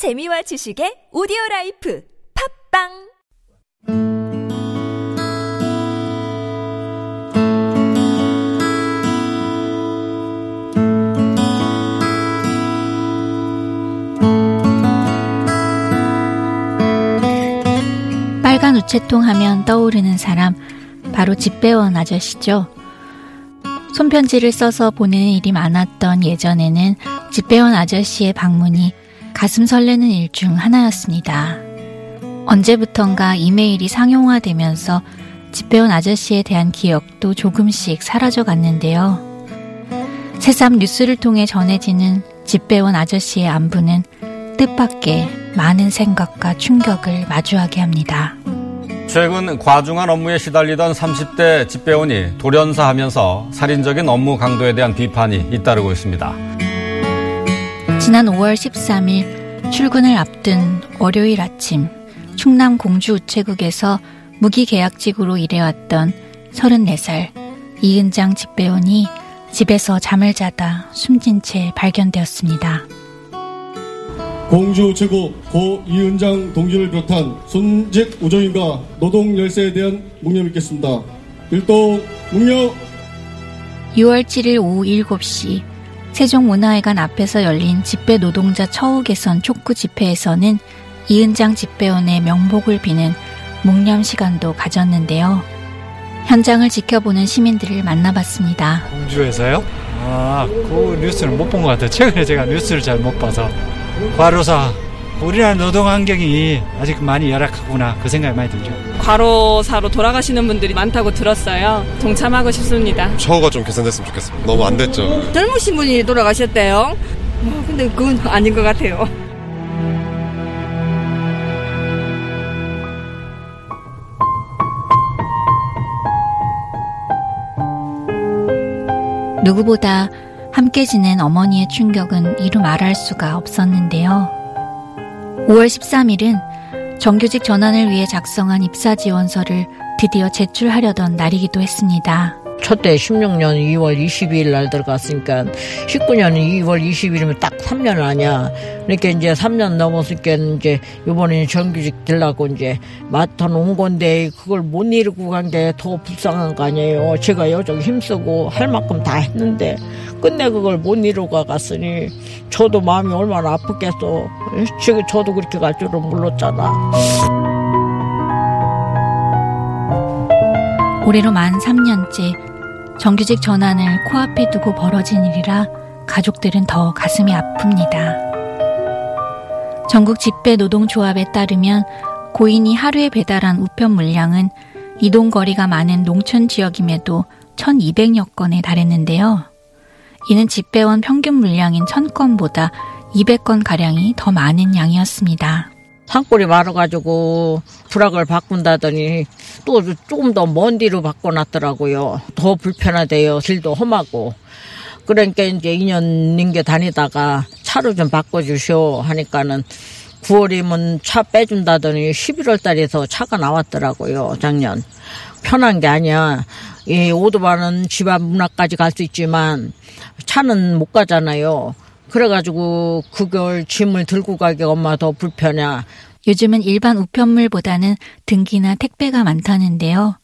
재미와 지식의 오디오 라이프 팟빵 빨간 우체통 하면 떠오르는 사람, 바로 집배원 아저씨죠. 손편지를 써서 보내는 일이 많았던 예전에는 집배원 아저씨의 방문이 가슴 설레는 일 중 하나였습니다. 언제부턴가 이메일이 상용화되면서 집배원 아저씨에 대한 기억도 조금씩 사라져 갔는데요. 새삼 뉴스를 통해 전해지는 집배원 아저씨의 안부는 뜻밖의 많은 생각과 충격을 마주하게 합니다. 최근 과중한 업무에 시달리던 30대 집배원이 돌연사하면서 살인적인 업무 강도에 대한 비판이 잇따르고 있습니다. 지난 5월 13일 출근을 앞둔 월요일 아침 충남 공주 우체국에서 무기계약직으로 일해왔던 34살 이은장 집배원이 집에서 잠을 자다 숨진 채 발견되었습니다. 공주 우체국 고 이은장 동지를 비롯한 순직 우정인과 노동 열세에 대한 묵념 있겠습니다. 일동 묵념 6월 7일 오후 7시 세종문화회관 앞에서 열린 집배 노동자 처우 개선 촉구 집회에서는 이은장 집배원의 명복을 비는 묵념 시간도 가졌는데요. 현장을 지켜보는 시민들을 만나봤습니다. 공주에서요? 아, 그 뉴스는 못본 것 같아요. 최근에 제가 뉴스를 잘 못 봐서. 과로사. 우리나라 노동 환경이 아직 많이 열악하구나. 그 생각이 많이 들죠. 과로사로 돌아가시는 분들이 많다고 들었어요. 동참하고 싶습니다. 처우가 좀 개선됐으면 좋겠습니다. 너무 안 됐죠. 젊으신 분이 돌아가셨대요. 어, 근데 그건 아닌 것 같아요. 누구보다 함께 지낸 어머니의 충격은 이루 말할 수가 없었는데요. 5월 13일은 정규직 전환을 위해 작성한 입사 지원서를 드디어 제출하려던 날이기도 했습니다. 첫때 16년 2월 22일 날 들어갔으니까 19년 2월 20일이면 딱 3년 아니야. 그러니까 이제 3년 넘었으니까 이제 요번에 정규직 들라고 이제 맡아 놓은 건데 그걸 못 이루고 간 게 더 불쌍한 거 아니에요. 제가 여정 힘쓰고 할 만큼 다 했는데 끝내 그걸 못 이루고 갔으니 저도 마음이 얼마나 아프겠어. 지금 저도 그렇게 갈 줄은 몰랐잖아. 올해로 만 3년째 정규직 전환을 코앞에 두고 벌어진 일이라 가족들은 더 가슴이 아픕니다. 전국 집배 노동조합에 따르면 고인이 하루에 배달한 우편 물량은 이동 거리가 많은 농촌 지역임에도 1200여 건에 달했는데요. 이는 집배원 평균 물량인 1000건보다 200건 가량이 더 많은 양이었습니다. 산골이 말아가지고 불악을 바꾼다더니 또 조금 더 먼 뒤로 바꿔놨더라고요. 더 불편하대요. 길도 험하고. 그러니까 이제 2년 넘게 다니다가 차로 좀 바꿔주시오 하니까는 9월이면 차 빼준다더니 11월 달에서 차가 나왔더라고요. 작년. 편한 게 아니야. 이 오토바는 집 앞 문 앞까지 갈 수 있지만 차는 못 가잖아요. 그래가지고 그걸 짐을 들고 가기 엄마 더 불편해. 요즘은 일반 우편물보다는 등기나 택배가 많다는데요.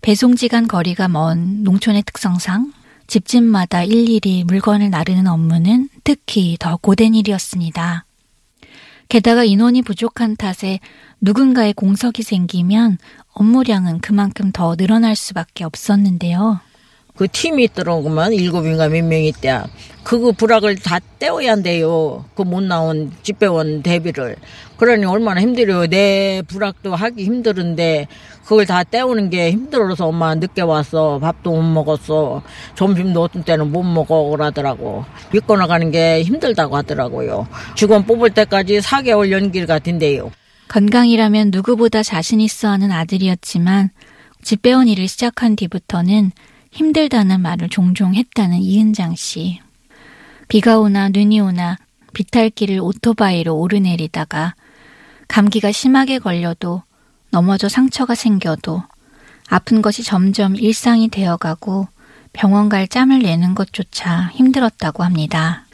배송지 간 거리가 먼 농촌의 특성상 집집마다 일일이 물건을 나르는 업무는 특히 더 고된 일이었습니다. 게다가 인원이 부족한 탓에 누군가의 공석이 생기면 업무량은 그만큼 더 늘어날 수밖에 없었는데요. 그 팀이 있더라고만 일곱인가 몇 명이 있대. 그거 불악을 다 떼어야 한대요. 그 못 나온 집배원 대비를. 그러니 얼마나 힘들어요. 내 불악도 하기 힘들은데 그걸 다 떼우는 게 힘들어서 엄마 늦게 왔어. 밥도 못 먹었어. 점심도 어떤 때는 못 먹어 그러더라고. 믿고 나가는 게 힘들다고 하더라고요. 직원 뽑을 때까지 4개월 연길 같은데요. 건강이라면 누구보다 자신 있어 하는 아들이었지만 집배원 일을 시작한 뒤부터는 힘들다는 말을 종종 했다는 이은장 씨. 비가 오나 눈이 오나 비탈길을 오토바이로 오르내리다가 감기가 심하게 걸려도 넘어져 상처가 생겨도 아픈 것이 점점 일상이 되어가고 병원 갈 짬을 내는 것조차 힘들었다고 합니다.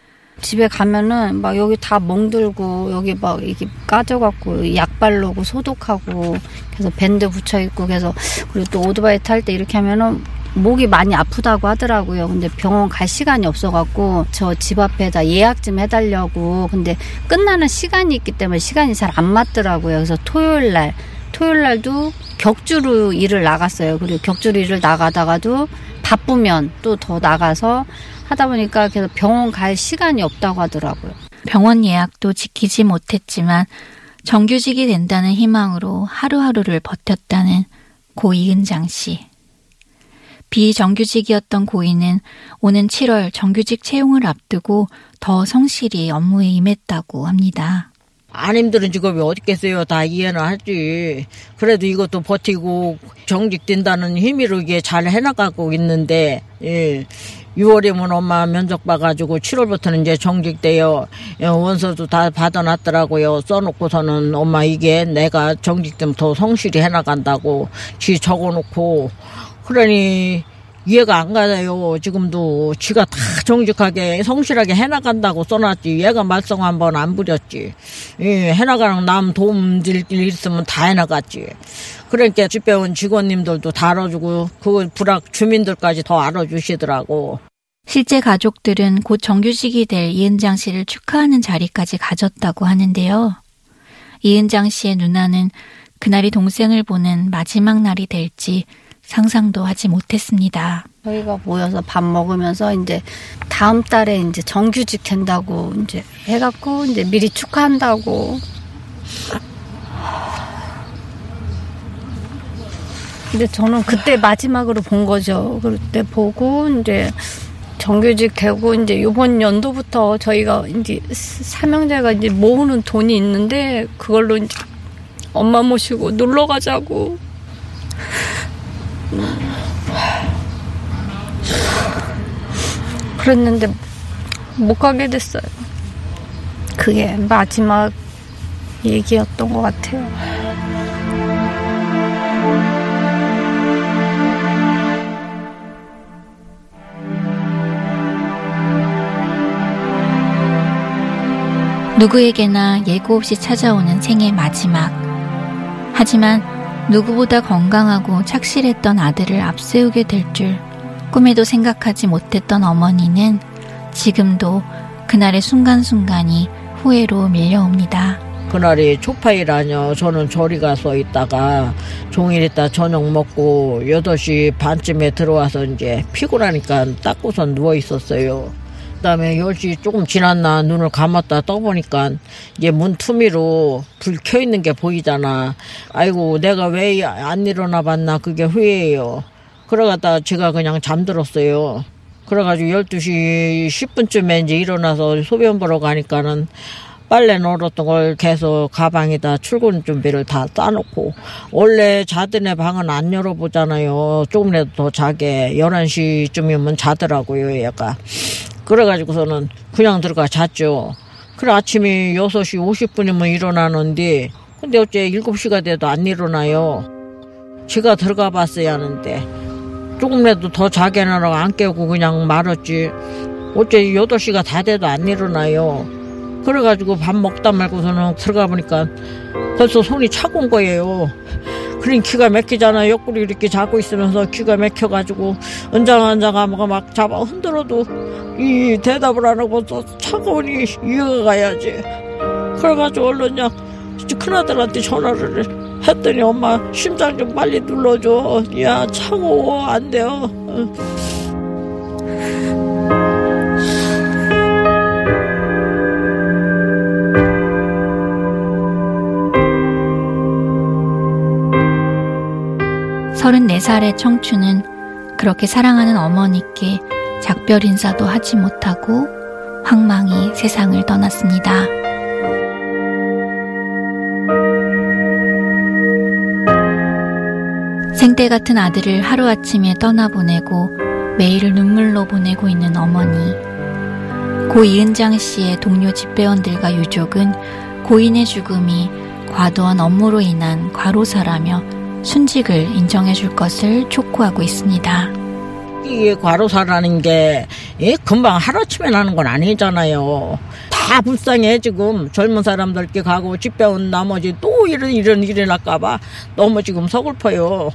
집에 가면은 막 여기 다 멍들고 여기 막 이게 까져갖고 약 바르고 소독하고 그래서 밴드 붙여 있고 그래서 그리고 또 오토바이 탈 때 이렇게 하면은 목이 많이 아프다고 하더라고요. 근데 병원 갈 시간이 없어갖고 저 집 앞에다 예약 좀 해달라고. 근데 끝나는 시간이 있기 때문에 시간이 잘 안 맞더라고요. 그래서 토요일 날, 토요일 날도 격주로 일을 나갔어요. 그리고 격주로 일을 나가다가도 바쁘면 또 더 나가서 하다 보니까 계속 병원 갈 시간이 없다고 하더라고요. 병원 예약도 지키지 못했지만 정규직이 된다는 희망으로 하루하루를 버텼다는 고 이은장 씨. 비정규직이었던 고인은 오는 7월 정규직 채용을 앞두고 더 성실히 업무에 임했다고 합니다. 안 힘든 직업이 어디 있겠어요. 다 이해는 하지. 그래도 이것도 버티고 정직된다는 힘으로 이게 잘 해나가고 있는데, 예. 6월이면 엄마 면접 봐가지고 7월부터는 이제 정직돼요. 예, 원서도 다 받아놨더라고요. 써놓고서는 엄마 이게 내가 정직되면 더 성실히 해나간다고 지 적어놓고 그러니 이해가 안 가요. 지금도 지가 다 정직하게 성실하게 해나간다고 써놨지. 얘가 말썽 한 번 안 부렸지. 예, 해나가는 남 도움 줄일 있으면 다 해나갔지. 그러니까 집배원 직원님들도 다 알아주고 그 불악 주민들까지 더 알아주시더라고. 실제 가족들은 곧 정규직이 될 이은장 씨를 축하하는 자리까지 가졌다고 하는데요. 이은장 씨의 누나는 그날이 동생을 보는 마지막 날이 될지 상상도 하지 못했습니다. 저희가 모여서 밥 먹으면서 이제 다음 달에 이제 정규직 된다고 이제 해갖고 이제 미리 축하한다고. 근데 저는 그때 마지막으로 본 거죠. 그때 보고 이제 정규직 되고 이제 이번 연도부터 저희가 이제 삼형제가 이제 모으는 돈이 있는데 그걸로 이제 엄마 모시고 놀러 가자고. 그랬는데 못 가게 됐어요. 그게 마지막 얘기였던 것 같아요. 누구에게나 예고 없이 찾아오는 생의 마지막. 하지만 누구보다 건강하고 착실했던 아들을 앞세우게 될 줄 꿈에도 생각하지 못했던 어머니는 지금도 그날의 순간순간이 후회로 밀려옵니다. 그날이 초파일아니요. 저는 저리 가서 있다가 종일 있다 저녁 먹고 8시 반쯤에 들어와서 이제 피곤하니까 닦고서 누워 있었어요. 그다음에 10시 조금 지났나 눈을 감았다 떠보니까 이제 문 투미로 불 켜 있는 게 보이잖아. 아이고 내가 왜 안 일어나 봤나 그게 후회해요. 그러다가 제가 그냥 잠들었어요. 그래가지고 12시 10분쯤에 이제 일어나서 소변 보러 가니까는 빨래 넣었던 걸 계속 가방에다 출근 준비를 다 싸놓고 원래 애 방은 안 열어보잖아요. 조금이라도 더 자게 11시쯤이면 자더라고요 얘가. 그래가지고서는 그냥 들어가 잤죠. 그래 아침에 6시 50분이면 일어나는데 근데 어째 7시가 돼도 안 일어나요. 제가 들어가 봤어야 하는데 조금이라도 더 자게 하라고 안 깨우고 그냥 말았지. 어째 8시가 다 돼도 안 일어나요. 그래가지고 밥 먹다 말고서는 들어가 보니까 벌써 손이 차고 온 거예요. 그린 기가 막히잖아. 옆구리 이렇게 자고 있으면서 기가 막혀가지고 은장은장하고 막 잡아 흔들어도 이 대답을 안 하고 또 차가우니 이어가 가야지. 그래가지고 얼른 그냥 큰아들한테 전화를 했더니 엄마 심장 좀 빨리 눌러줘. 야 차가워 안 돼요. 서른네 살의 청춘은 그렇게 사랑하는 어머니께 작별 인사도 하지 못하고 황망히 세상을 떠났습니다. 생때 같은 아들을 하루아침에 떠나보내고 매일을 눈물로 보내고 있는 어머니. 고 이은장 씨의 동료 집배원들과 유족은 고인의 죽음이 과도한 업무로 인한 과로사라며 순직을 인정해 줄 것을 촉구하고 있습니다. 이게 과로사라는 게 예? 금방 하루아침에 나는 건 아니잖아요. 다 불쌍해 지금 젊은 사람들께 가고 집 배운 나머지 또 이런 이런 일이 날까봐 너무 지금 서글퍼요.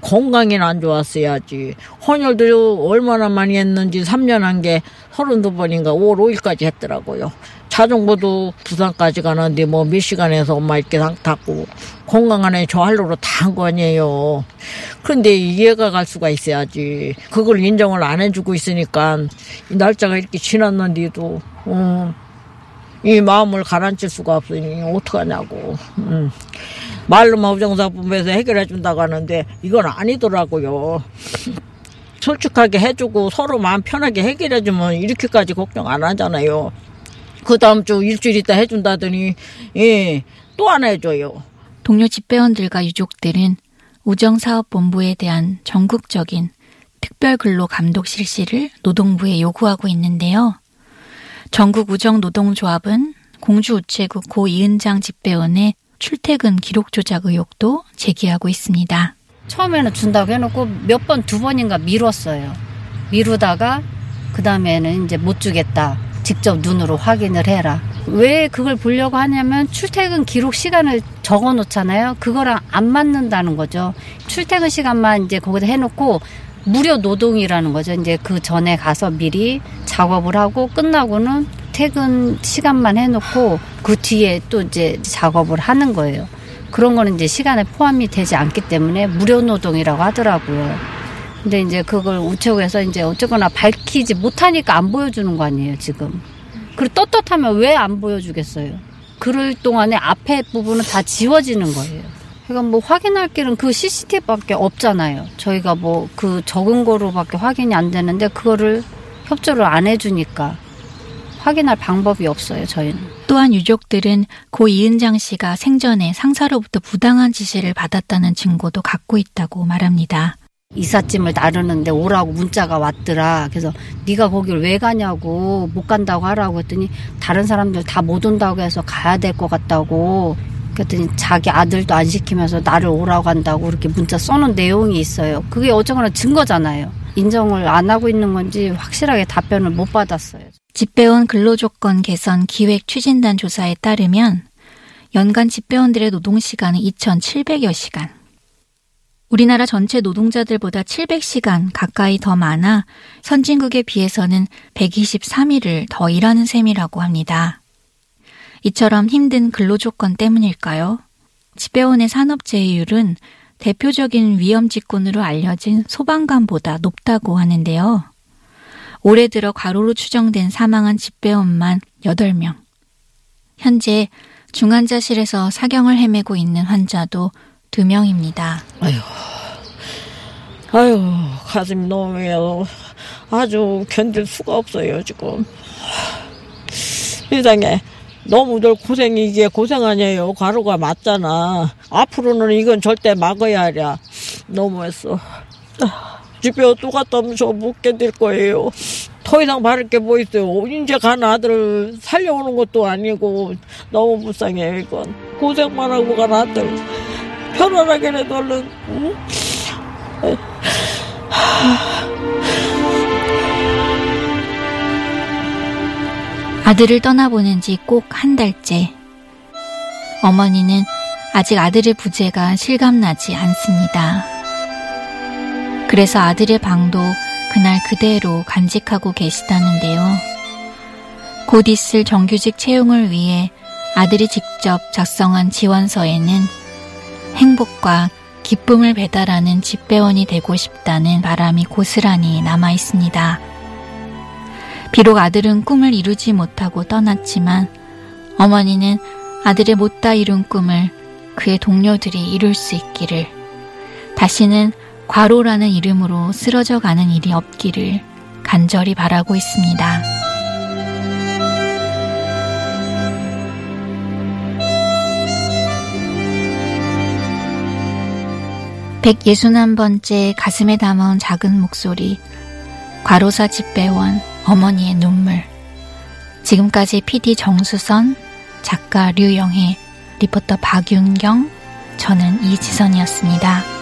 건강이나 안 좋았어야지. 헌혈도 얼마나 많이 했는지 3년 한 게 32번인가 5월 5일까지 했더라고요. 자전거도 부산까지 가는데 뭐 몇 시간에서 엄마 이렇게 탔고 건강한 애저 할로로 다 한 거 아니에요. 그런데 이해가 갈 수가 있어야지. 그걸 인정을 안 해주고 있으니까 날짜가 이렇게 지났는데도 음, 이 마음을 가라앉힐 수가 없으니 어떡하냐고. 음. 말로만 우정사분에서 해결해 준다고 하는데 이건 아니더라고요. 솔직하게 해주고 서로 마음 편하게 해결해주면 이렇게까지 걱정 안 하잖아요. 그 다음 주 일주일 있다 해준다더니 예, 또 안 해줘요. 동료 집배원들과 유족들은 우정사업본부에 대한 전국적인 특별근로 감독 실시를 노동부에 요구하고 있는데요. 전국 우정노동조합은 공주우체국 고 이은장 집배원의 출퇴근 기록 조작 의혹도 제기하고 있습니다. 처음에는 준다고 해놓고 몇 번, 두 번인가 미뤘어요. 미루다가 그 다음에는 이제 못 주겠다. 직접 눈으로 확인을 해라. 왜 그걸 보려고 하냐면 출퇴근 기록 시간을 적어 놓잖아요. 그거랑 안 맞는다는 거죠. 출퇴근 시간만 이제 거기다 해놓고 무료 노동이라는 거죠. 이제 그 전에 가서 미리 작업을 하고 끝나고는 퇴근 시간만 해놓고 그 뒤에 또 이제 작업을 하는 거예요. 그런 거는 이제 시간에 포함이 되지 않기 때문에 무료 노동이라고 하더라고요. 근데 이제 그걸 우체국에서 이제 어쨌거나 밝히지 못하니까 안 보여주는 거 아니에요, 지금. 그리고 떳떳하면 왜 안 보여주겠어요? 그럴 동안에 앞에 부분은 다 지워지는 거예요. 그러니까 뭐 확인할 길은 그 CCTV밖에 없잖아요. 저희가 뭐 그 적은 거로밖에 확인이 안 되는데 그거를 협조를 안 해주니까 확인할 방법이 없어요, 저희는. 또한 유족들은 고 이은장 씨가 생전에 상사로부터 부당한 지시를 받았다는 증거도 갖고 있다고 말합니다. 이삿짐을 나르는데 오라고 문자가 왔더라. 그래서 네가 거길 왜 가냐고 못 간다고 하라고 했더니 다른 사람들 다 못 온다고 해서 가야 될 것 같다고. 그랬더니 자기 아들도 안 시키면서 나를 오라고 한다고 이렇게 문자 써놓은 내용이 있어요. 그게 어쨌거나 증거잖아요. 인정을 안 하고 있는 건지 확실하게 답변을 못 받았어요. 집배원 근로조건 개선 기획 추진단 조사에 따르면 연간 집배원들의 노동시간은 2,700여 시간. 우리나라 전체 노동자들보다 700시간 가까이 더 많아 선진국에 비해서는 123일을 더 일하는 셈이라고 합니다. 이처럼 힘든 근로 조건 때문일까요? 집배원의 산업재해율은 대표적인 위험 직군으로 알려진 소방관보다 높다고 하는데요. 올해 들어 과로로 추정된 사망한 집배원만 8명. 현재 중환자실에서 사경을 헤매고 있는 환자도 2명입니다. 아유, 아유, 가슴이 너무 아주 견딜 수가 없어요, 지금. 세상에. 너무들 고생이 이게 고생 아니에요. 과로가 맞잖아. 앞으로는 이건 절대 막아야 하랴. 너무했어. 집에 또 갔다 오면 저 못 견딜 거예요. 더 이상 바를 게뭐 있어요. 이제 간 아들을 살려오는 것도 아니고 너무 불쌍해요, 이건. 고생만 하고 간 아들. 얼른, 응? 아들을 떠나보낸 지 꼭 한 달째. 어머니는 아직 아들의 부재가 실감나지 않습니다. 그래서 아들의 방도 그날 그대로 간직하고 계시다는데요. 곧 있을 정규직 채용을 위해 아들이 직접 작성한 지원서에는 행복과 기쁨을 배달하는 집배원이 되고 싶다는 바람이 고스란히 남아 있습니다. 비록 아들은 꿈을 이루지 못하고 떠났지만 어머니는 아들의 못다 이룬 꿈을 그의 동료들이 이룰 수 있기를 다시는 과로라는 이름으로 쓰러져 가는 일이 없기를 간절히 바라고 있습니다. 백예순한 번째 가슴에 담아온 작은 목소리 과로사 집배원 어머니의 눈물 지금까지 PD 정수선 작가 류영혜 리포터 박윤경 저는 이지선이었습니다.